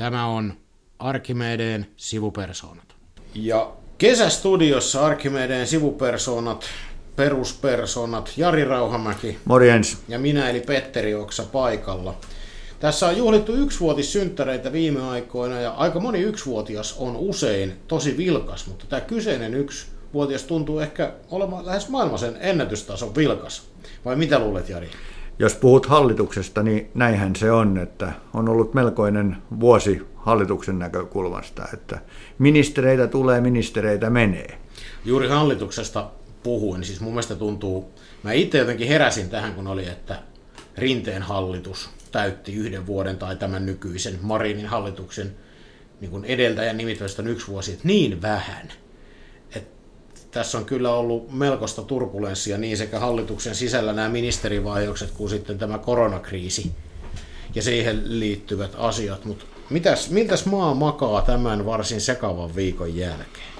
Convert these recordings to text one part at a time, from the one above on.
Tämä on Arkimedeen sivupersoonat. Ja kesästudiossa Arkimedeen sivupersoonat, peruspersoonat Jari Rauhamäki. Morjens. Ja minä eli Petteri Oksa paikalla. Tässä on juhlittu yksivuotissynttäreitä viime aikoina ja aika moni yksivuotias on usein tosi vilkas, mutta tämä kyseinen yksivuotias tuntuu ehkä olemaan lähes maailman ennätystason vilkas. Vai mitä luulet Jari? Jos puhut hallituksesta, niin näinhän se on, että on ollut melkoinen vuosi hallituksen näkökulmasta, että ministereitä tulee, ministereitä menee. Juuri hallituksesta puhuin, siis mun mielestä tuntuu, mä itse jotenkin heräsin tähän, kun oli, että Rinteen hallitus täytti yhden vuoden tai tämän nykyisen Marinin hallituksen niin kuin edeltäjän nimitystä yksi vuosi, että niin vähän. Tässä on kyllä ollut melkoista turbulenssia niin sekä hallituksen sisällä nämä ministerivaiheukset kuin sitten tämä koronakriisi ja siihen liittyvät asiat, mutta mitäs, miltäs maa makaa tämän varsin sekavan viikon jälkeen?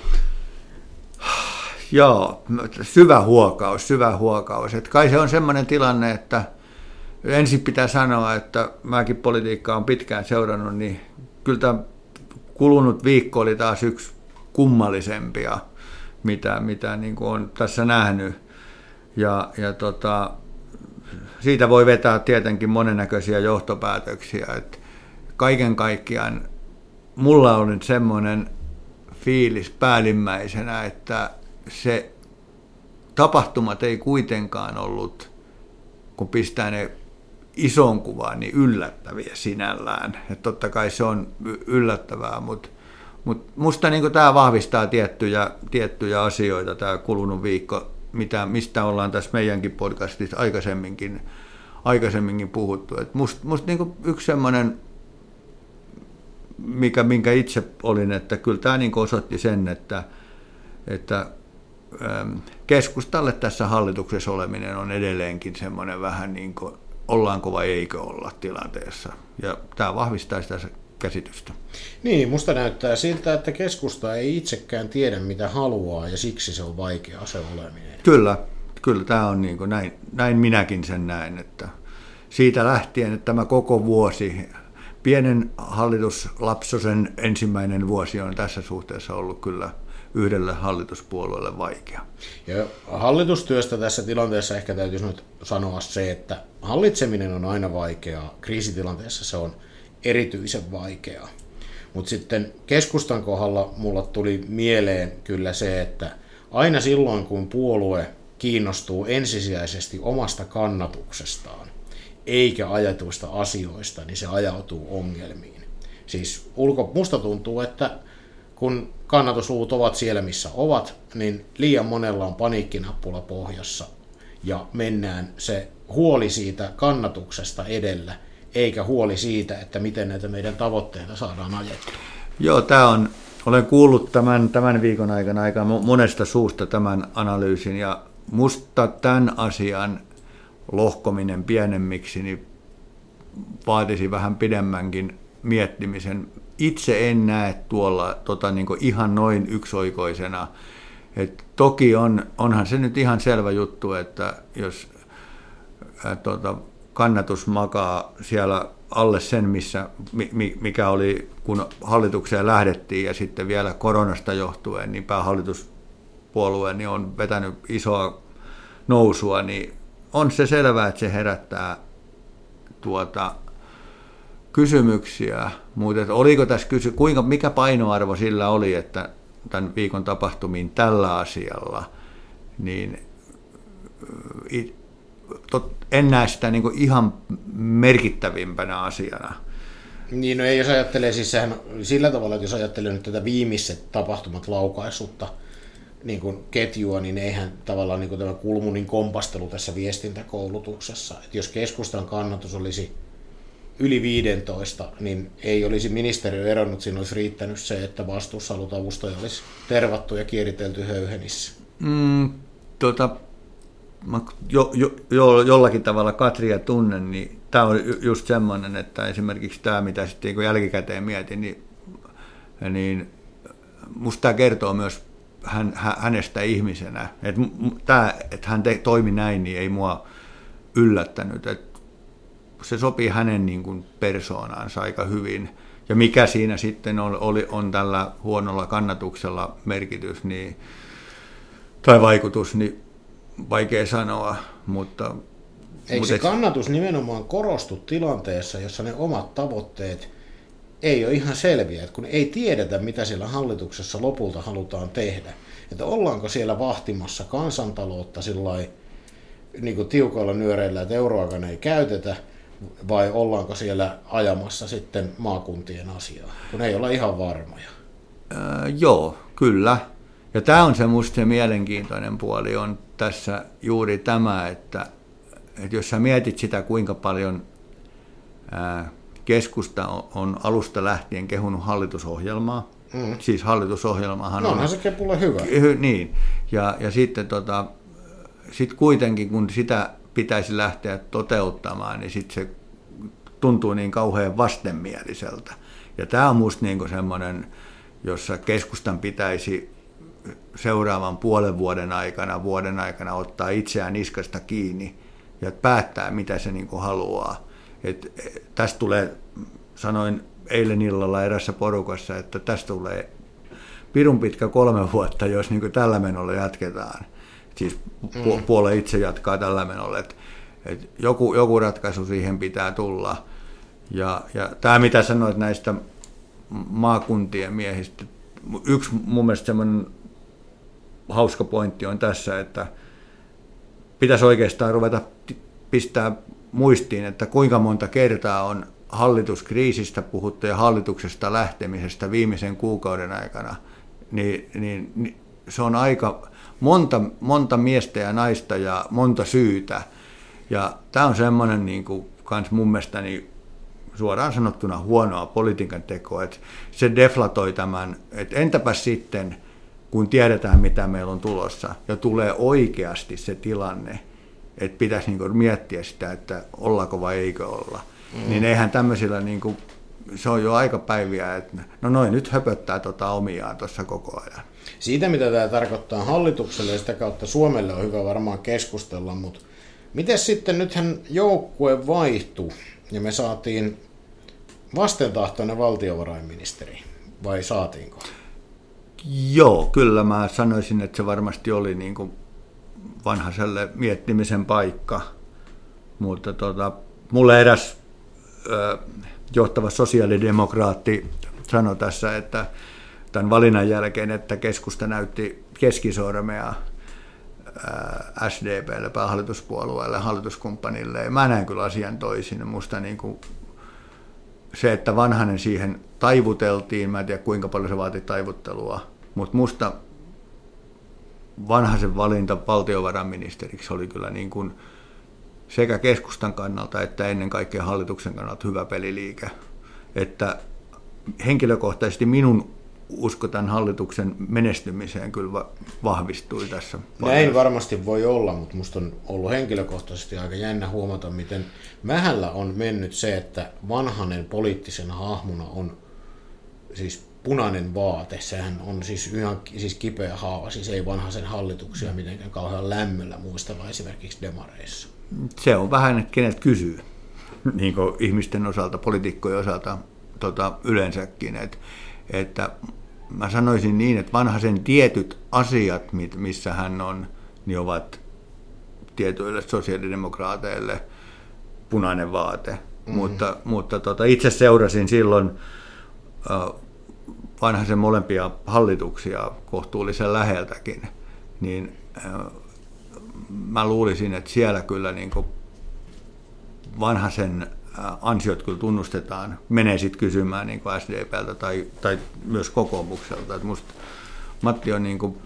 Joo, syvä huokaus, syvä huokaus. Et kai se on semmoinen tilanne, että ensin pitää sanoa, että mäkin politiikkaa on pitkään seurannut, niin kyllä tämä kulunut viikko oli taas yksi kummallisempia, mitä, mitä niin kuin on tässä nähnyt. Ja, ja tota, siitä voi vetää tietenkin monennäköisiä johtopäätöksiä. Että kaiken kaikkiaan mulla on nyt semmoinen fiilis päällimmäisenä, että se tapahtumat ei kuitenkaan ollut, kun pistää ne isoon kuvaan, niin yllättäviä sinällään. Että totta kai se on yllättävää, mutta mut musta niin tämä vahvistaa tiettyjä, tiettyjä asioita, tämä kulunut viikko, mitä, mistä ollaan tässä meidänkin podcastissa aikaisemminkin, aikaisemminkin puhuttu. Et musta must niin yksi semmoinen mikä, minkä itse olin, että kyllä tämä niin osoitti sen, että, että keskustalle tässä hallituksessa oleminen on edelleenkin semmoinen vähän niin kuin ollaanko vai eikö olla tilanteessa. Ja tämä vahvistaa sitä käsitystä. Niin, musta näyttää siltä, että keskusta ei itsekään tiedä mitä haluaa ja siksi se on vaikea se oleminen. Kyllä, kyllä tämä on niin kuin näin, näin minäkin sen näen, että siitä lähtien, että tämä koko vuosi pienen hallituslapsosen ensimmäinen vuosi on tässä suhteessa ollut kyllä yhdelle hallituspuolueelle vaikea. Ja hallitustyöstä tässä tilanteessa ehkä täytyisi nyt sanoa se, että hallitseminen on aina vaikeaa. Kriisitilanteessa se on erityisen vaikeaa. Mutta sitten keskustan kohdalla mulla tuli mieleen kyllä se, että aina silloin kun puolue kiinnostuu ensisijaisesti omasta kannatuksestaan, eikä ajatuista asioista, niin se ajautuu ongelmiin. Siis ulko, musta tuntuu, että kun kannatusluvut ovat siellä, missä ovat, niin liian monella on paniikkinappula pohjassa ja mennään se huoli siitä kannatuksesta edellä, eikä huoli siitä, että miten näitä meidän tavoitteita saadaan ajettua. Joo, tämä on, olen kuullut tämän, tämän viikon aikana aika monesta suusta tämän analyysin ja musta tämän asian lohkominen pienemmiksi, niin vaatisi vähän pidemmänkin miettimisen. Itse en näe tuolla tota, niin ihan noin yksioikoisena. Et toki on, onhan se nyt ihan selvä juttu, että jos ää, tota, kannatus makaa siellä alle sen, missä, mikä oli, kun hallitukseen lähdettiin ja sitten vielä koronasta johtuen, niin päähallituspuolue niin on vetänyt isoa nousua, niin on se selvää, että se herättää tuota, kysymyksiä, mutta oliko tässä kysy, kuinka, mikä painoarvo sillä oli, että tämän viikon tapahtumiin tällä asialla, niin tot, en näe sitä niin ihan merkittävimpänä asiana. Niin, no ei jos ajattelee siis sehän, sillä tavalla, että jos ajattelee nyt tätä viimeiset tapahtumat laukaisutta, niin kuin ketjua, niin eihän tavallaan niin kuin tämä Kulmunin kompastelu tässä viestintäkoulutuksessa, että jos keskustan kannatus olisi yli 15, niin ei olisi ministeriö eronnut, siinä olisi riittänyt se, että vastuussa ollut avustaja olisi tervattu ja kieritelty höyhenissä. Mm, tota, mä jo, jo, jo, jollakin tavalla Katria tunnen, niin tämä on just semmoinen, että esimerkiksi tämä, mitä sitten niin jälkikäteen mietin, niin, niin musta tämä kertoo myös hän, hänestä ihmisenä. Että tämä, että hän te, toimi näin, niin ei mua yllättänyt. Et se sopii hänen niin kuin persoonaansa aika hyvin. Ja mikä siinä sitten on, oli, on tällä huonolla kannatuksella merkitys niin, tai vaikutus, niin vaikea sanoa, mutta... Eikö se et... kannatus nimenomaan korostu tilanteessa, jossa ne omat tavoitteet ei ole ihan selviä, että kun ei tiedetä, mitä siellä hallituksessa lopulta halutaan tehdä. Että ollaanko siellä vahtimassa kansantaloutta sillä niin kuin tiukoilla nyöreillä, että euroakaan ei käytetä, vai ollaanko siellä ajamassa sitten maakuntien asiaa, kun ei olla ihan varmoja? Äh, joo, kyllä. Ja tämä on se musta se mielenkiintoinen puoli on tässä juuri tämä, että, että jos sä mietit sitä, kuinka paljon ää, keskusta on, on alusta lähtien kehunut hallitusohjelmaa, mm. siis hallitusohjelmahan no, on... se kepulle hyvä. Niin, ja, ja sitten tota, sit kuitenkin kun sitä pitäisi lähteä toteuttamaan, niin sitten se tuntuu niin kauhean vastenmieliseltä. Ja tämä on musta niin semmoinen, jossa keskustan pitäisi seuraavan puolen vuoden aikana, vuoden aikana ottaa itseään niskasta kiinni ja päättää, mitä se niin haluaa. Et, tästä tulee, sanoin eilen illalla erässä porukassa, että tästä tulee pirun pitkä kolme vuotta, jos niin tällä menolla jatketaan. Siis pu- mm. puole itse jatkaa tällä menolla. Et, et joku, joku ratkaisu siihen pitää tulla. Ja, ja tämä, mitä sanoit näistä maakuntien miehistä, yksi mun mielestä semmoinen hauska pointti on tässä, että pitäisi oikeastaan ruveta pistää muistiin, että kuinka monta kertaa on hallituskriisistä puhuttu ja hallituksesta lähtemisestä viimeisen kuukauden aikana, niin, niin, niin se on aika monta, monta miestä ja naista ja monta syytä. Ja tämä on semmoinen niin kuin, kans mun mielestä niin suoraan sanottuna huonoa politiikan tekoa, että se deflatoi tämän, että entäpä sitten, kun tiedetään mitä meillä on tulossa ja tulee oikeasti se tilanne, että pitäisi niin miettiä sitä, että ollaanko vai eikö olla. Mm. Niin eihän tämmöisillä, niin kuin, se on jo aika päiviä, että no noin nyt höpöttää tota omiaan tuossa koko ajan. Siitä, mitä tämä tarkoittaa hallitukselle ja sitä kautta Suomelle on hyvä varmaan keskustella, mutta miten sitten nythän joukkue vaihtui ja me saatiin vastentahtoinen valtiovarainministeri, vai saatiinko? Joo, kyllä mä sanoisin, että se varmasti oli niin kuin vanhaselle miettimisen paikka. Mutta tota, mulle eräs ö, johtava sosiaalidemokraatti sanoi tässä, että tämän valinnan jälkeen, että keskusta näytti keskisormea SDPlle, päähallituspuolueelle, hallituskumppanille. Mä näen kyllä asian toisin. Musta niin kuin se, että vanhanen siihen taivuteltiin, mä en tiedä kuinka paljon se vaati taivuttelua, mutta musta vanhaisen valinta valtiovarainministeriksi oli kyllä niin kuin sekä keskustan kannalta että ennen kaikkea hallituksen kannalta hyvä peliliike. Että henkilökohtaisesti minun usko tämän hallituksen menestymiseen kyllä vahvistui tässä. Näin varmasti voi olla, mutta minusta on ollut henkilökohtaisesti aika jännä huomata, miten vähällä on mennyt se, että vanhanen poliittisena hahmona on siis punainen vaate, sehän on siis ihan siis kipeä haava, siis ei vanhaisen hallituksia mitenkään kauhean lämmöllä muistella esimerkiksi demareissa. Se on vähän, että kenet kysyy, niin kuin ihmisten osalta, poliitikkojen osalta tota, yleensäkin, että, että mä sanoisin niin, että vanhaisen tietyt asiat, missä hän on, niin ovat tietyille sosiaalidemokraateille punainen vaate. Mm-hmm. Mutta, mutta tota, itse seurasin silloin vanhaisen molempia hallituksia kohtuullisen läheltäkin, niin mä luulisin, että siellä kyllä niin vanhaisen ansiot kyllä tunnustetaan, menee sitten kysymään niin kuin SDPltä tai, tai myös kokoomukselta. Et musta Matti on niin kuin,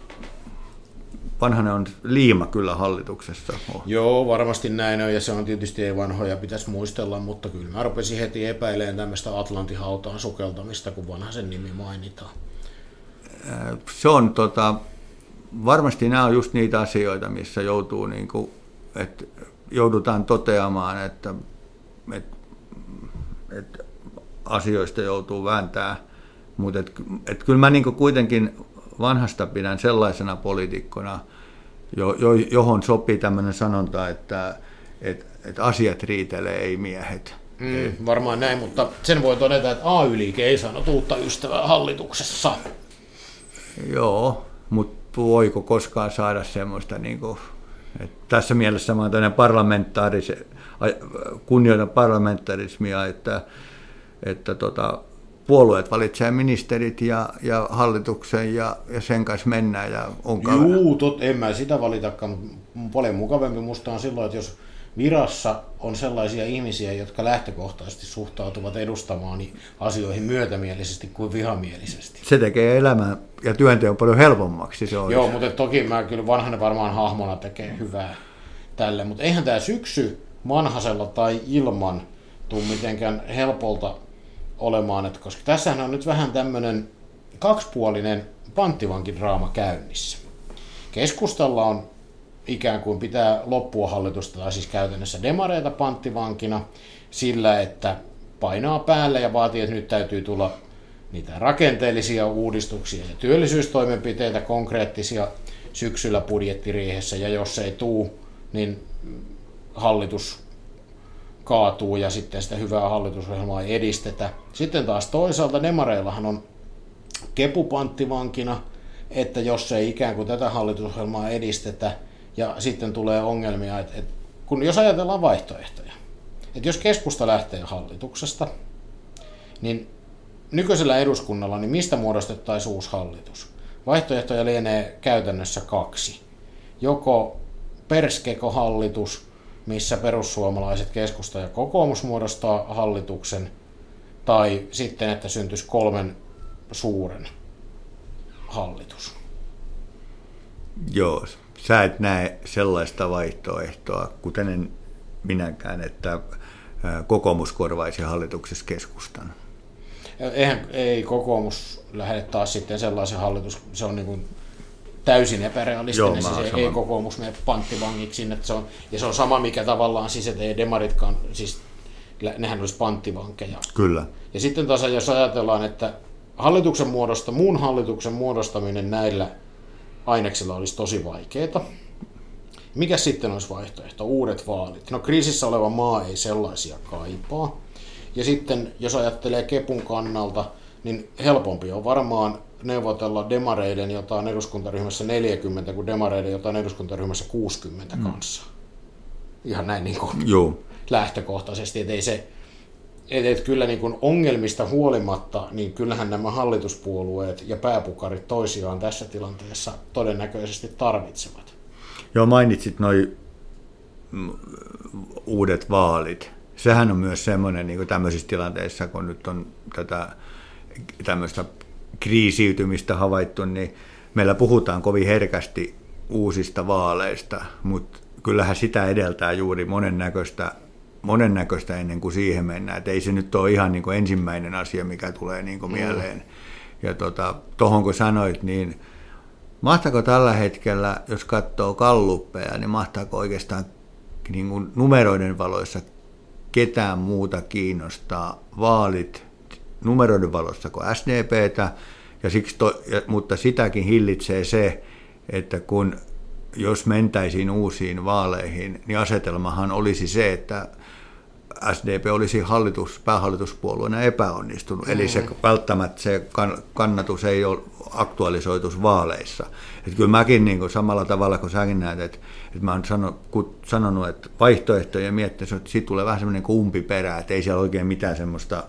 vanhanen on liima kyllä hallituksessa. Oh. Joo, varmasti näin on, ja se on tietysti ei vanhoja pitäisi muistella, mutta kyllä mä rupesin heti epäilemään tämmöistä Atlantin hautaan sukeltamista, kun vanhaisen nimi mainitaan. Se on tota, varmasti nämä on just niitä asioita, missä joutuu niin kuin, että joudutaan toteamaan, että, että että asioista joutuu vääntää, mutta et, et kyllä mä niinku kuitenkin vanhasta pidän sellaisena poliitikkona, jo, jo, johon sopii tämmöinen sanonta, että et, et asiat riitelee, ei miehet. Mm, varmaan näin, mutta sen voi todeta, että AY-liike ei saanut uutta ystävää hallituksessa. Joo, mutta voiko koskaan saada semmoista, niin kuin, että tässä mielessä mä oon parlamentaaris, kunnioitan parlamentarismia, että, että tota, puolueet valitsee ministerit ja, ja hallituksen ja, ja sen kanssa mennään. Ja on Juu, tot, en mä sitä valitakaan, mutta paljon mukavampi musta on silloin, että jos virassa on sellaisia ihmisiä, jotka lähtökohtaisesti suhtautuvat edustamaan asioihin myötämielisesti kuin vihamielisesti. Se tekee elämän ja työnteon paljon helpommaksi. Se Joo, mutta toki mä kyllä vanhana varmaan hahmona tekee hyvää tälle, mutta eihän tämä syksy manhasella tai ilman tule mitenkään helpolta olemaan, että koska tässähän on nyt vähän tämmöinen kaksipuolinen panttivankidraama käynnissä. Keskustalla on ikään kuin pitää loppua hallitusta, tai siis käytännössä demareita panttivankina sillä, että painaa päälle ja vaatii, että nyt täytyy tulla niitä rakenteellisia uudistuksia ja työllisyystoimenpiteitä konkreettisia syksyllä budjettiriihessä, ja jos ei tuu, niin hallitus kaatuu ja sitten sitä hyvää hallitusohjelmaa ei edistetä. Sitten taas toisaalta demareillahan on kepupanttivankina, että jos ei ikään kuin tätä hallitusohjelmaa edistetä, ja sitten tulee ongelmia, että, että kun jos ajatellaan vaihtoehtoja, että jos keskusta lähtee hallituksesta, niin nykyisellä eduskunnalla, niin mistä muodostettaisiin uusi hallitus? Vaihtoehtoja lienee käytännössä kaksi. Joko perskeko-hallitus, missä perussuomalaiset, keskusta ja kokoomus muodostaa hallituksen, tai sitten, että syntyisi kolmen suuren hallitus. Joo, sä et näe sellaista vaihtoehtoa, kuten en minäkään, että kokoomus korvaisi hallituksessa keskustan. Eihän, ei kokoomus lähde taas sitten sellaisen hallitus, se on niin kuin täysin epärealistinen, Joo, siis ei, kokoomus mene panttivangiksi sinne, se on, ja se on sama mikä tavallaan siis, että ei demaritkaan, siis nehän olisi panttivankeja. Kyllä. Ja sitten taas jos ajatellaan, että hallituksen muodosta, muun hallituksen muodostaminen näillä aineksilla olisi tosi vaikeaa. Mikä sitten olisi vaihtoehto? Uudet vaalit. No kriisissä oleva maa ei sellaisia kaipaa. Ja sitten jos ajattelee Kepun kannalta, niin helpompi on varmaan neuvotella demareiden jotain eduskuntaryhmässä 40 kuin demareiden jotain eduskuntaryhmässä 60 mm. kanssa. Ihan näin niin kuin Joo. lähtökohtaisesti, että ei se, et, et kyllä niin kuin ongelmista huolimatta, niin kyllähän nämä hallituspuolueet ja pääpukarit toisiaan tässä tilanteessa todennäköisesti tarvitsevat. Joo, mainitsit noin uudet vaalit. Sehän on myös semmoinen niin tämmöisissä tilanteissa, kun nyt on tätä tämmöistä kriisiytymistä havaittu, niin meillä puhutaan kovin herkästi uusista vaaleista, mutta kyllähän sitä edeltää juuri monennäköistä monennäköistä ennen kuin siihen mennään. Et ei se nyt ole ihan niin kuin ensimmäinen asia, mikä tulee niin kuin mieleen. Ja tuohon tota, kun sanoit, niin mahtaako tällä hetkellä, jos katsoo kalluppeja, niin mahtaako oikeastaan niin kuin numeroiden valoissa ketään muuta kiinnostaa vaalit numeroiden valossa kuin SDPtä, ja siksi to, ja, mutta sitäkin hillitsee se, että kun jos mentäisiin uusiin vaaleihin, niin asetelmahan olisi se, että SDP olisi hallitus, päähallituspuolueena epäonnistunut. Eli se välttämättä se kannatus ei ole aktualisoitus vaaleissa. Että kyllä mäkin niin kuin samalla tavalla kuin säkin näet, että, että mä oon sanonut, että vaihtoehtoja miettinyt, että siitä tulee vähän semmoinen kumpiperä, että ei siellä oikein mitään semmoista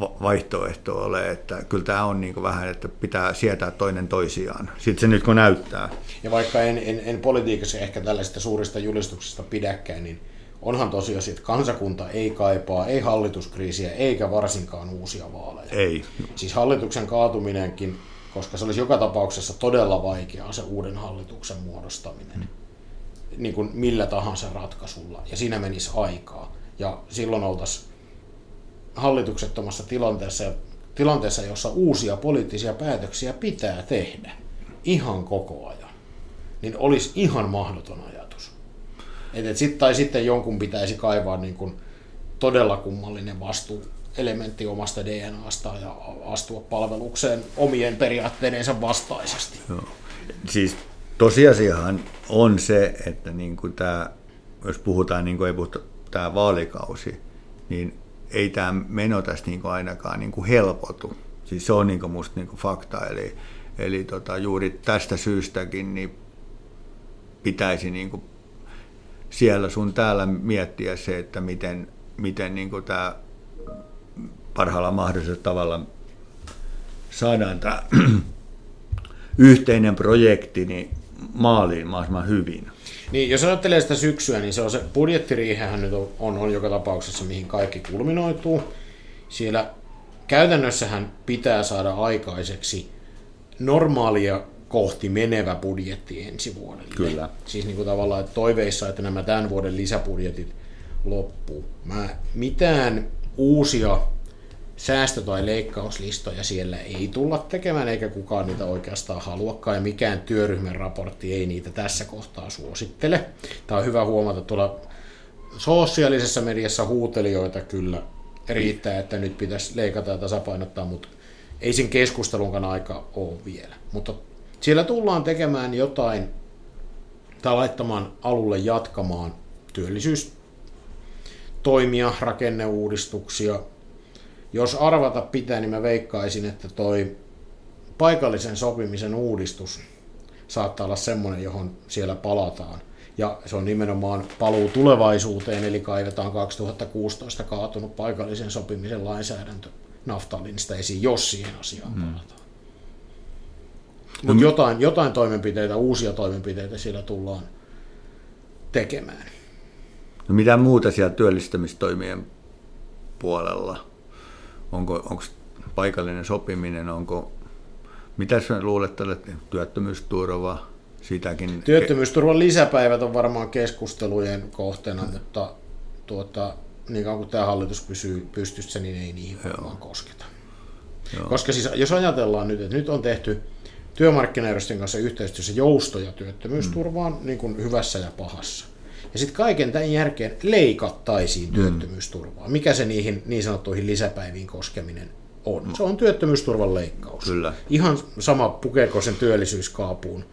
vaihtoehtoa ole, että kyllä tämä on niin vähän, että pitää sietää toinen toisiaan. Sitten se nyt kun näyttää. Ja vaikka en, en, en politiikassa ehkä tällaisista suurista julistuksista pidäkään, niin onhan tosiaan, että kansakunta ei kaipaa ei hallituskriisiä eikä varsinkaan uusia vaaleja. Ei. Siis hallituksen kaatuminenkin, koska se olisi joka tapauksessa todella vaikeaa se uuden hallituksen muodostaminen. Hmm. Niin kuin millä tahansa ratkaisulla. Ja siinä menisi aikaa. Ja silloin oltaisiin hallituksettomassa tilanteessa, tilanteessa, jossa uusia poliittisia päätöksiä pitää tehdä ihan koko ajan, niin olisi ihan mahdoton ajatus. Et, et sit, tai sitten jonkun pitäisi kaivaa niin kuin todella kummallinen vastuu elementti omasta DNAsta ja astua palvelukseen omien periaatteidensa vastaisesti. Joo. Siis tosiasiahan on se, että niin kuin tämä, jos puhutaan, niin kuin ei puhuta, tämä vaalikausi, niin ei tämä meno tässä niin ainakaan niin helpotu. Siis se on niin musta niin fakta, eli, eli tota, juuri tästä syystäkin niin pitäisi niin siellä sun täällä miettiä se, että miten, miten niin tämä parhaalla mahdollisella tavalla saadaan tämä yhteinen projekti niin maaliin mahdollisimman hyvin. Niin, jos ajattelee sitä syksyä, niin se on se budjettiriihehän nyt on, on, on joka tapauksessa, mihin kaikki kulminoituu. Siellä käytännössähän pitää saada aikaiseksi normaalia kohti menevä budjetti ensi vuodelle. Kyllä. Siis niin kuin tavallaan että toiveissa, että nämä tämän vuoden lisäbudjetit loppuu. Mä mitään uusia säästö- tai leikkauslistoja siellä ei tulla tekemään, eikä kukaan niitä oikeastaan haluakaan, ja mikään työryhmän raportti ei niitä tässä kohtaa suosittele. Tämä on hyvä huomata, tuolla sosiaalisessa mediassa huutelijoita kyllä riittää, että nyt pitäisi leikata ja tasapainottaa, mutta ei sen keskustelunkaan aika ole vielä. Mutta siellä tullaan tekemään jotain tai laittamaan alulle jatkamaan työllisyystoimia, rakenneuudistuksia, jos arvata pitää, niin mä veikkaisin, että toi paikallisen sopimisen uudistus saattaa olla semmoinen, johon siellä palataan. Ja se on nimenomaan paluu tulevaisuuteen, eli kaivetaan 2016 kaatunut paikallisen sopimisen lainsäädäntö naftalinista esiin, jos siihen asiaan mm. palataan. Mutta no, jotain, jotain toimenpiteitä, uusia toimenpiteitä siellä tullaan tekemään. No mitä muuta siellä työllistämistoimien puolella? Onko, onko paikallinen sopiminen, onko, mitä sinä luulet tälle työttömyysturva, sitäkin... Työttömyysturvan lisäpäivät on varmaan keskustelujen kohteena, hmm. mutta tuota, niin kauan kuin tämä hallitus pysyy pystyssä, niin ei niihin varmaan kosketa. Joo. Koska siis, jos ajatellaan nyt, että nyt on tehty työmarkkinajärjestöjen kanssa yhteistyössä joustoja työttömyysturvaan mm. niin kuin hyvässä ja pahassa. Ja sitten kaiken tämän jälkeen leikattaisiin mm. työttömyysturvaa. Mikä se niihin niin sanottuihin lisäpäiviin koskeminen on? Se on työttömyysturvan leikkaus. Kyllä. Ihan sama pukeeko sen työllisyyskaapuun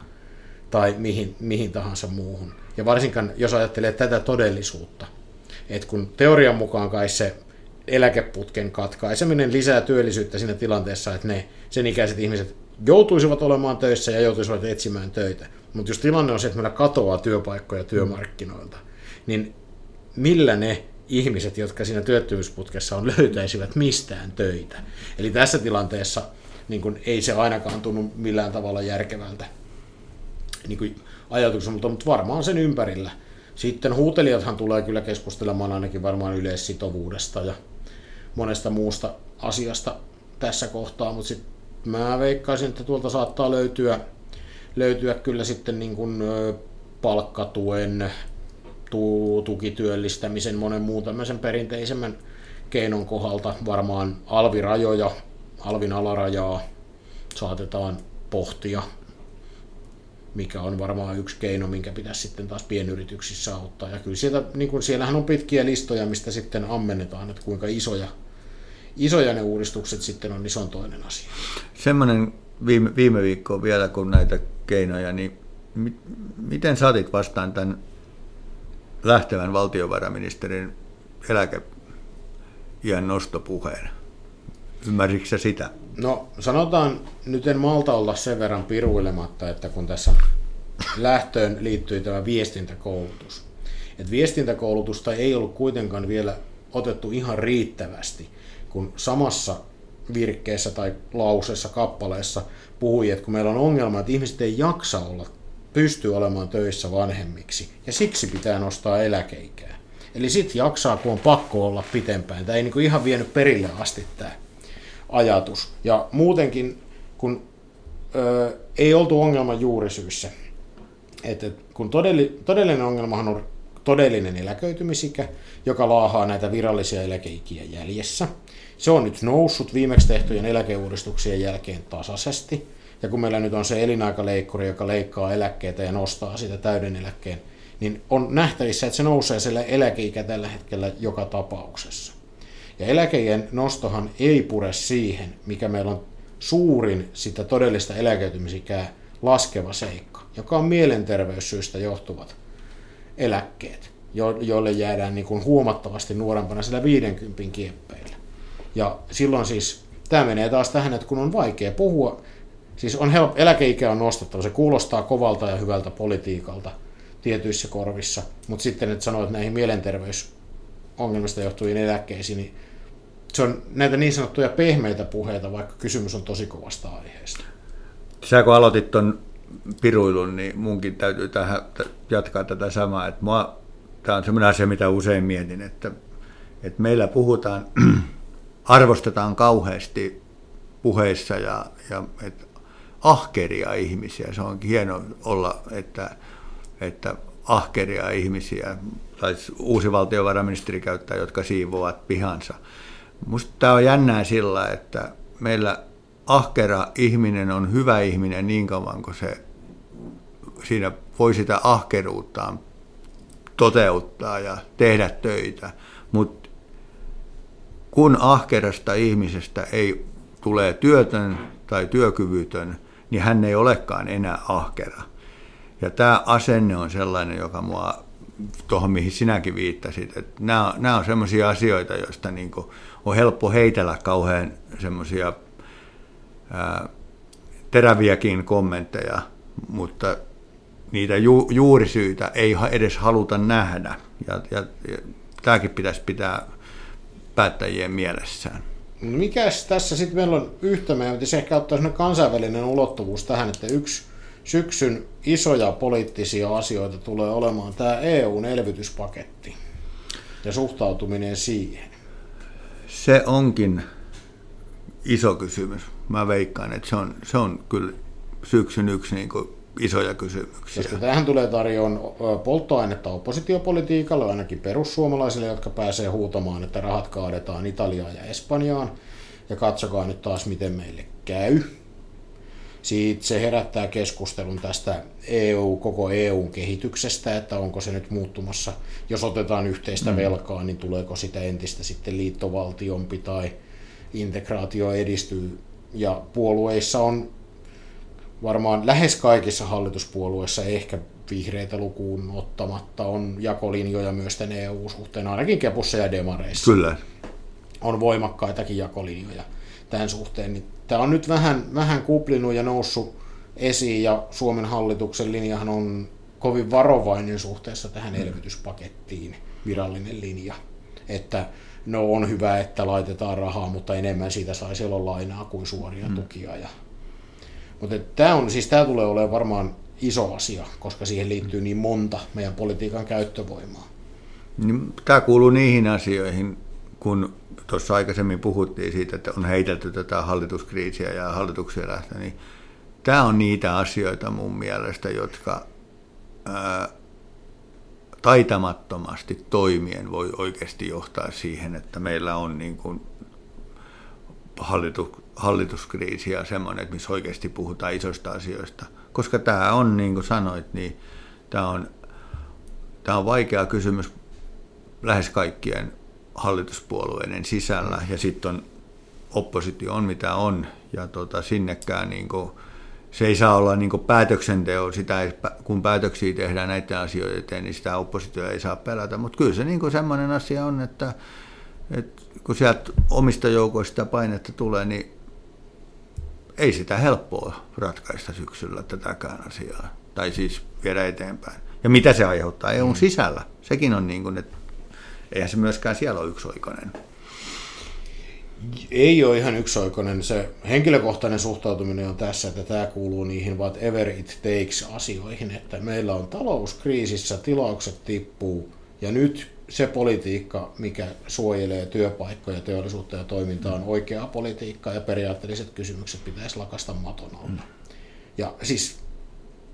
tai mihin, mihin tahansa muuhun. Ja varsinkaan, jos ajattelee tätä todellisuutta, että kun teorian mukaan kai se eläkeputken katkaiseminen lisää työllisyyttä siinä tilanteessa, että ne sen ikäiset ihmiset joutuisivat olemaan töissä ja joutuisivat etsimään töitä. Mutta jos tilanne on se, että meillä katoaa työpaikkoja työmarkkinoilta, niin millä ne ihmiset, jotka siinä työttömyysputkessa on, löytäisivät mistään töitä? Eli tässä tilanteessa niin kun, ei se ainakaan tunnu millään tavalla järkevältä niin kuin mutta, mutta varmaan sen ympärillä. Sitten huutelijathan tulee kyllä keskustelemaan ainakin varmaan yleissitovuudesta ja monesta muusta asiasta tässä kohtaa, mutta sitten mä veikkaisin, että tuolta saattaa löytyä löytyä kyllä sitten niin kuin palkkatuen, tukityöllistämisen, monen muun tämmöisen perinteisemmän keinon kohdalta varmaan alvirajoja, alvin alarajaa saatetaan pohtia, mikä on varmaan yksi keino, minkä pitäisi sitten taas pienyrityksissä auttaa. Ja kyllä sieltä, niin kuin siellähän on pitkiä listoja, mistä sitten ammennetaan, että kuinka isoja, isoja ne uudistukset sitten on, niin se on toinen asia. Semmoinen viime, viime viikkoa vielä, kun näitä keinoja, niin mi, miten saatit vastaan tämän lähtevän valtiovarainministerin eläkeiän nostopuheen? Ymmärsitkö sitä? No sanotaan, nyt en malta olla sen verran piruilematta, että kun tässä lähtöön liittyi tämä viestintäkoulutus. Et viestintäkoulutusta ei ollut kuitenkaan vielä otettu ihan riittävästi, kun samassa virkkeessä tai lauseessa, kappaleessa puhui, että kun meillä on ongelma, että ihmiset ei jaksa olla, pysty olemaan töissä vanhemmiksi, ja siksi pitää nostaa eläkeikää. Eli sitten jaksaa, kun on pakko olla pitempään. Tämä ei niin ihan vienyt perille asti tämä ajatus. Ja muutenkin, kun ö, ei oltu ongelman juurisyyssä, että kun todelli, todellinen ongelmahan on todellinen eläköitymisikä, joka laahaa näitä virallisia eläkeikiä jäljessä. Se on nyt noussut viimeksi tehtyjen eläkeuudistuksien jälkeen tasaisesti. Ja kun meillä nyt on se elinaikaleikkuri, joka leikkaa eläkkeitä ja nostaa sitä täyden eläkkeen, niin on nähtävissä, että se nousee sille eläkeikä tällä hetkellä joka tapauksessa. Ja eläkeien nostohan ei pure siihen, mikä meillä on suurin sitä todellista eläköitymisikää laskeva seikka, joka on mielenterveyssyistä johtuvat eläkkeet. jo, joille jäädään niin kuin huomattavasti nuorempana sillä 50 kieppeillä. Ja silloin siis tämä menee taas tähän, että kun on vaikea puhua, siis on help, eläkeikä on nostettava, se kuulostaa kovalta ja hyvältä politiikalta tietyissä korvissa, mutta sitten että sanoit näihin mielenterveysongelmista johtuviin eläkkeisiin, niin se on näitä niin sanottuja pehmeitä puheita, vaikka kysymys on tosi kovasta aiheesta. Sä kun aloitit tuon piruilun, niin munkin täytyy tähän jatkaa tätä samaa. Että mua, tämä on sellainen asia, mitä usein mietin, että, että meillä puhutaan, arvostetaan kauheasti puheissa ja, ja että ahkeria ihmisiä. Se onkin hieno olla, että, että ahkeria ihmisiä, tai uusi valtiovarainministeri käyttää, jotka siivoavat pihansa. Minusta tämä on jännää sillä, että meillä ahkera ihminen on hyvä ihminen niin kauan kuin se siinä voi sitä ahkeruuttaan toteuttaa ja tehdä töitä, mutta kun ahkerasta ihmisestä ei tule työtön tai työkyvytön, niin hän ei olekaan enää ahkera. Ja tämä asenne on sellainen, joka mua, tuohon mihin sinäkin viittasit, että nämä, nämä on sellaisia asioita, joista niin on helppo heitellä kauhean semmoisia teräviäkin kommentteja, mutta niitä ju, juurisyitä ei edes haluta nähdä. Ja, ja, ja tämäkin pitäisi pitää päättäjien mielessään. No mikäs tässä sitten meillä on yhtä, meidän pitäisi ehkä ottaa kansainvälinen ulottuvuus tähän, että yksi syksyn isoja poliittisia asioita tulee olemaan tämä EUn elvytyspaketti ja suhtautuminen siihen. Se onkin iso kysymys. Mä veikkaan, että se on, se on kyllä syksyn yksi niin kuin isoja kysymyksiä. Koska tähän tulee tarjoon polttoainetta oppositiopolitiikalle, ainakin perussuomalaisille, jotka pääsee huutamaan, että rahat kaadetaan Italiaan ja Espanjaan. Ja katsokaa nyt taas, miten meille käy. Siitä se herättää keskustelun tästä EU, koko EUn kehityksestä, että onko se nyt muuttumassa. Jos otetaan yhteistä mm. velkaa, niin tuleeko sitä entistä sitten liittovaltiompi tai integraatio edistyy. Ja puolueissa on varmaan lähes kaikissa hallituspuolueissa, ehkä vihreitä lukuun ottamatta, on jakolinjoja myös tämän EU-suhteen, ainakin Kepussa ja Demareissa. Kyllä. On voimakkaitakin jakolinjoja tämän suhteen. Niin tämä on nyt vähän, vähän kuplinut ja noussut esiin, ja Suomen hallituksen linjahan on kovin varovainen suhteessa tähän mm. elvytyspakettiin, virallinen linja. Että no on hyvä, että laitetaan rahaa, mutta enemmän siitä saisi olla lainaa kuin suoria mm. tukia. Ja mutta tämä on, siis tämä tulee olemaan varmaan iso asia, koska siihen liittyy niin monta meidän politiikan käyttövoimaa. Niin, tämä kuuluu niihin asioihin, kun tuossa aikaisemmin puhuttiin siitä, että on heitelty tätä hallituskriisiä ja hallituksia lähtö, niin tämä on niitä asioita mun mielestä, jotka ää, taitamattomasti toimien voi oikeasti johtaa siihen, että meillä on niin kuin hallitu, hallituskriisi ja semmoinen, että missä oikeasti puhutaan isoista asioista. Koska tämä on, niin kuin sanoit, niin tämä on, tämä on vaikea kysymys lähes kaikkien hallituspuolueiden sisällä. Ja sitten on oppositio on mitä on. Ja tota, sinnekään niin kuin, se ei saa olla niin päätöksenteo, sitä ei, kun päätöksiä tehdään näiden asioiden eteen, niin sitä oppositio ei saa pelätä, mutta kyllä se niin semmoinen asia on, että, että kun sieltä omista joukoista painetta tulee, niin ei sitä helppoa ratkaista syksyllä tätäkään asiaa, tai siis viedä eteenpäin. Ja mitä se aiheuttaa EUn mm. sisällä? Sekin on niin kuin, että eihän se myöskään siellä ole yksioikoinen. Ei ole ihan yksioikoinen. Se henkilökohtainen suhtautuminen on tässä, että tämä kuuluu niihin whatever it takes asioihin, että meillä on talouskriisissä, tilaukset tippuu, ja nyt se politiikka, mikä suojelee työpaikkoja, teollisuutta ja toimintaa, on oikeaa politiikkaa ja periaatteelliset kysymykset pitäisi lakasta maton alla. Mm. Ja siis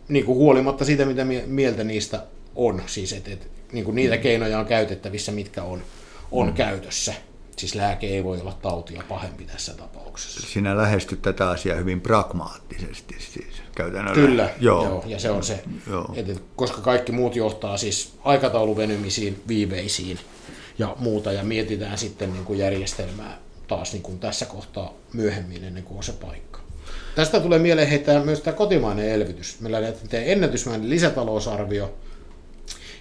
niin kuin huolimatta siitä, mitä mieltä niistä on, siis että et, niin kuin niitä keinoja on käytettävissä, mitkä on, on mm. käytössä. Siis lääke ei voi olla tautia pahempi tässä tapauksessa. Sinä lähestyt tätä asiaa hyvin pragmaattisesti siis käytännössä. Kyllä, joo. joo ja se on se, joo. että koska kaikki muut johtaa siis aikatauluvenymisiin, viiveisiin ja muuta, ja mietitään sitten niin kuin järjestelmää taas niin kuin tässä kohtaa myöhemmin ennen kuin on se paikka. Tästä tulee mieleen heittää myös tämä kotimainen elvytys. Meillä on ennätysmäinen lisätalousarvio,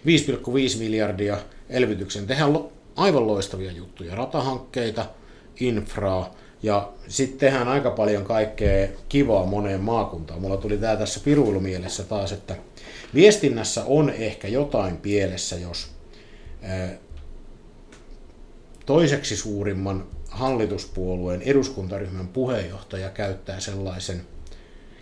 5,5 miljardia elvytyksen. Tehdään aivan loistavia juttuja, ratahankkeita, infraa, ja sitten tehdään aika paljon kaikkea kivaa moneen maakuntaan. Mulla tuli tää tässä piruilumielessä taas, että viestinnässä on ehkä jotain pielessä, jos toiseksi suurimman hallituspuolueen eduskuntaryhmän puheenjohtaja käyttää sellaisen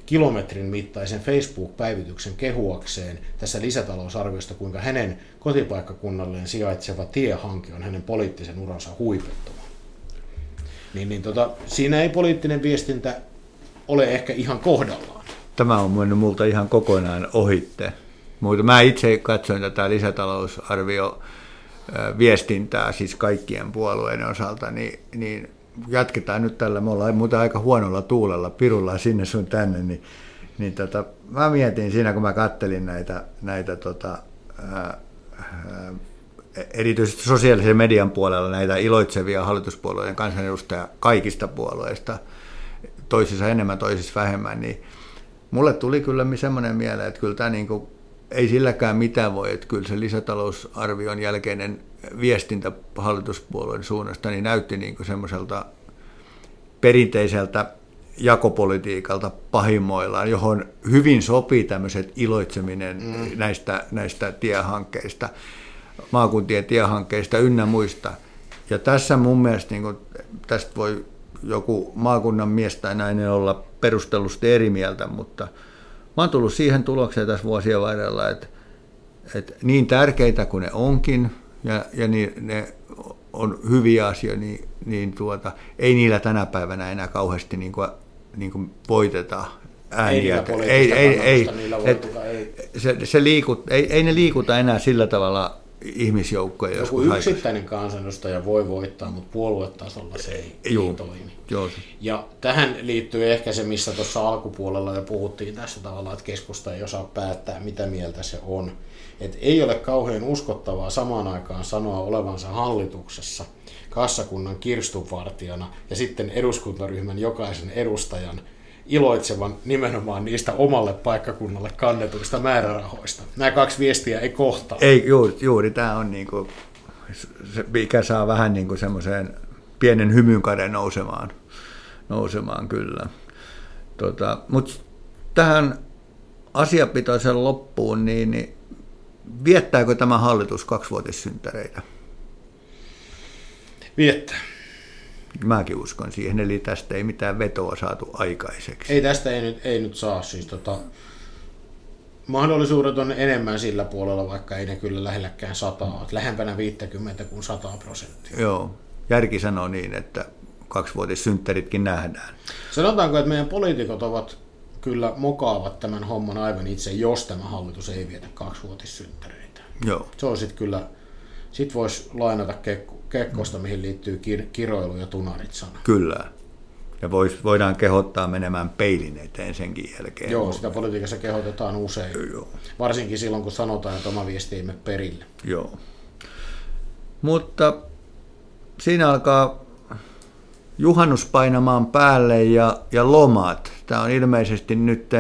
kilometrin mittaisen Facebook-päivityksen kehuakseen tässä lisätalousarviosta, kuinka hänen kotipaikkakunnalleen sijaitseva tiehanke on hänen poliittisen uransa huipettuma. Niin, niin tota, siinä ei poliittinen viestintä ole ehkä ihan kohdallaan. Tämä on mennyt multa ihan kokonaan ohitte. Mutta mä itse katsoin tätä lisätalousarvio viestintää siis kaikkien puolueiden osalta, niin, niin jatketaan nyt tällä, me ollaan muuten aika huonolla tuulella, pirulla sinne sun tänne, niin, niin tota, mä mietin siinä, kun mä kattelin näitä, näitä tota, ää, ää, erityisesti sosiaalisen median puolella näitä iloitsevia hallituspuolueiden kansanedustajia kaikista puolueista, toisissa enemmän, toisissa vähemmän, niin mulle tuli kyllä semmoinen mieleen, että kyllä tämä niin kuin ei silläkään mitään voi, että kyllä se lisätalousarvion jälkeinen viestintä hallituspuolueen suunnasta niin näytti niin kuin semmoiselta perinteiseltä jakopolitiikalta pahimmoillaan, johon hyvin sopii tämmöiset iloitseminen mm. näistä, näistä tiehankkeista, maakuntien tiehankkeista ynnä muista. Ja tässä mun mielestä niin kuin, tästä voi joku maakunnan mies tai nainen olla perustellusti eri mieltä, mutta – Mä oon tullut siihen tulokseen tässä vuosien varrella, että, että niin tärkeitä kuin ne onkin, ja, ja niin, ne on hyviä asioita, niin, niin tuota, ei niillä tänä päivänä enää kauheasti niin kuin, niin kuin voiteta ääniä. Ei, ei, ei, ei, et, ei. Se, se liikut, ei, ei ne liikuta enää sillä tavalla ihmisjoukkoja. Joku yksittäinen kansanedustaja voi voittaa, mutta puoluetasolla se ei, Juu, ei toimi. Joo. Ja tähän liittyy ehkä se, missä tuossa alkupuolella jo puhuttiin tässä tavalla, että keskusta ei osaa päättää, mitä mieltä se on. Et ei ole kauhean uskottavaa samaan aikaan sanoa olevansa hallituksessa kassakunnan kirstuvartijana ja sitten eduskuntaryhmän jokaisen edustajan iloitsevan nimenomaan niistä omalle paikkakunnalle kannetuista määrärahoista. Nämä kaksi viestiä ei kohtaa. Ei, juuri, juuri tämä on niin kuin, se, mikä saa vähän niin kuin semmoiseen pienen hymyn kaden nousemaan, nousemaan kyllä. Tota, Mutta tähän asiapitoisen loppuun, niin, niin viettääkö tämä hallitus kaksivuotissynttäreitä? Viettää. Mäkin uskon siihen, eli tästä ei mitään vetoa saatu aikaiseksi. Ei tästä ei nyt, ei nyt saa siis tota, mahdollisuudet on enemmän sillä puolella, vaikka ei ne kyllä lähelläkään sataa, lähempänä 50 kuin 100 prosenttia. Joo, järki sanoo niin, että kaksivuotissynttäritkin nähdään. Sanotaanko, että meidän poliitikot ovat kyllä mokaavat tämän homman aivan itse, jos tämä hallitus ei vietä kaksivuotissynttäreitä. Joo. Se on sitten kyllä, sit voisi lainata Kekku, Kekkosta, mihin liittyy kir- kiroilu ja tunarit sana. Kyllä. Ja vois, voidaan kehottaa menemään peilin eteen senkin jälkeen. Joo, sitä politiikassa kehotetaan usein. Joo. Varsinkin silloin, kun sanotaan, että oma viesti ei mene perille. Joo. Mutta siinä alkaa juhannus painamaan päälle ja, ja lomat. Tämä on ilmeisesti nyt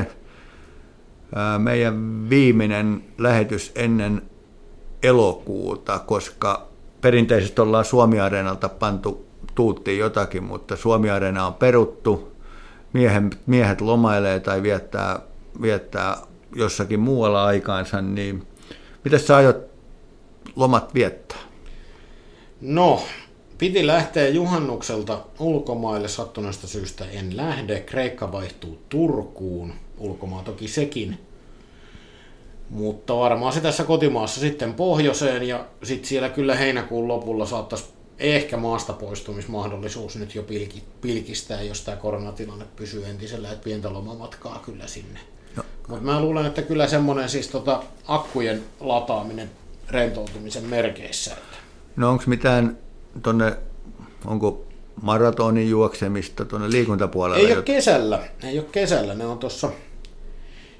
meidän viimeinen lähetys ennen elokuuta, koska perinteisesti ollaan Suomi-areenalta pantu tuuttiin jotakin, mutta Suomi-areena on peruttu, miehen, miehet lomailee tai viettää, viettää jossakin muualla aikaansa, niin miten sä aiot lomat viettää? No, piti lähteä juhannukselta ulkomaille sattuneesta syystä en lähde. Kreikka vaihtuu Turkuun, ulkomaa toki sekin mutta varmaan se tässä kotimaassa sitten pohjoiseen ja sitten siellä kyllä heinäkuun lopulla saattaisi ehkä maasta poistumismahdollisuus nyt jo pilki, pilkistää, jos tämä koronatilanne pysyy entisellä, että pientä lomamatkaa kyllä sinne. No. Mutta mä luulen, että kyllä semmoinen siis tota akkujen lataaminen rentoutumisen merkeissä. Että. No onko mitään tuonne, onko maratonin juoksemista tuonne liikuntapuolelle? Ei ole kesällä, ei ole kesällä, ne on tuossa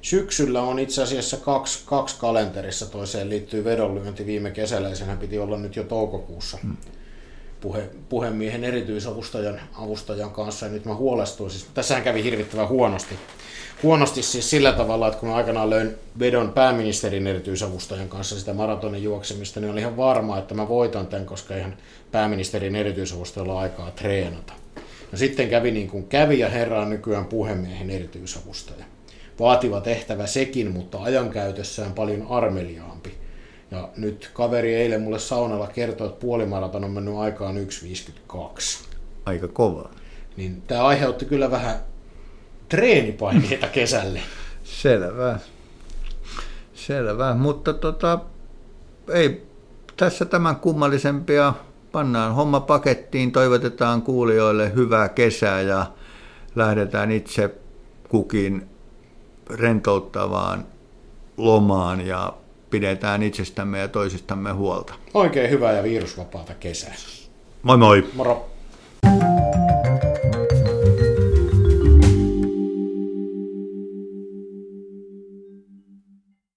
Syksyllä on itse asiassa kaksi, kaksi kalenterissa. Toiseen liittyy vedonlyönti viime kesällä ja senhän piti olla nyt jo toukokuussa. Hmm. puhe, puhemiehen erityisavustajan avustajan kanssa, ja nyt mä huolestuin. Siis, tässähän kävi hirvittävän huonosti. Huonosti siis sillä tavalla, että kun mä aikanaan löin vedon pääministerin erityisavustajan kanssa sitä maratonin juoksemista, niin oli ihan varma, että mä voitan tämän, koska ihan pääministerin erityisavustajalla aikaa treenata. No sitten kävi niin kuin kävi ja herra on nykyään puhemiehen erityisavustaja. Vaativa tehtävä sekin, mutta ajankäytössään paljon armeliaampi. Ja nyt kaveri eilen mulle saunalla kertoi, että puolimaraton on mennyt aikaan 1.52. Aika kova. Niin tämä aiheutti kyllä vähän treenipaineita kesälle. Selvä. Selvä, mutta tota, ei tässä tämän kummallisempia. Pannaan homma pakettiin, toivotetaan kuulijoille hyvää kesää ja lähdetään itse kukin rentouttavaan lomaan ja pidetään itsestämme ja toisistamme huolta. Oikein hyvää ja virusvapaata kesää. Moi moi. Moro. thank you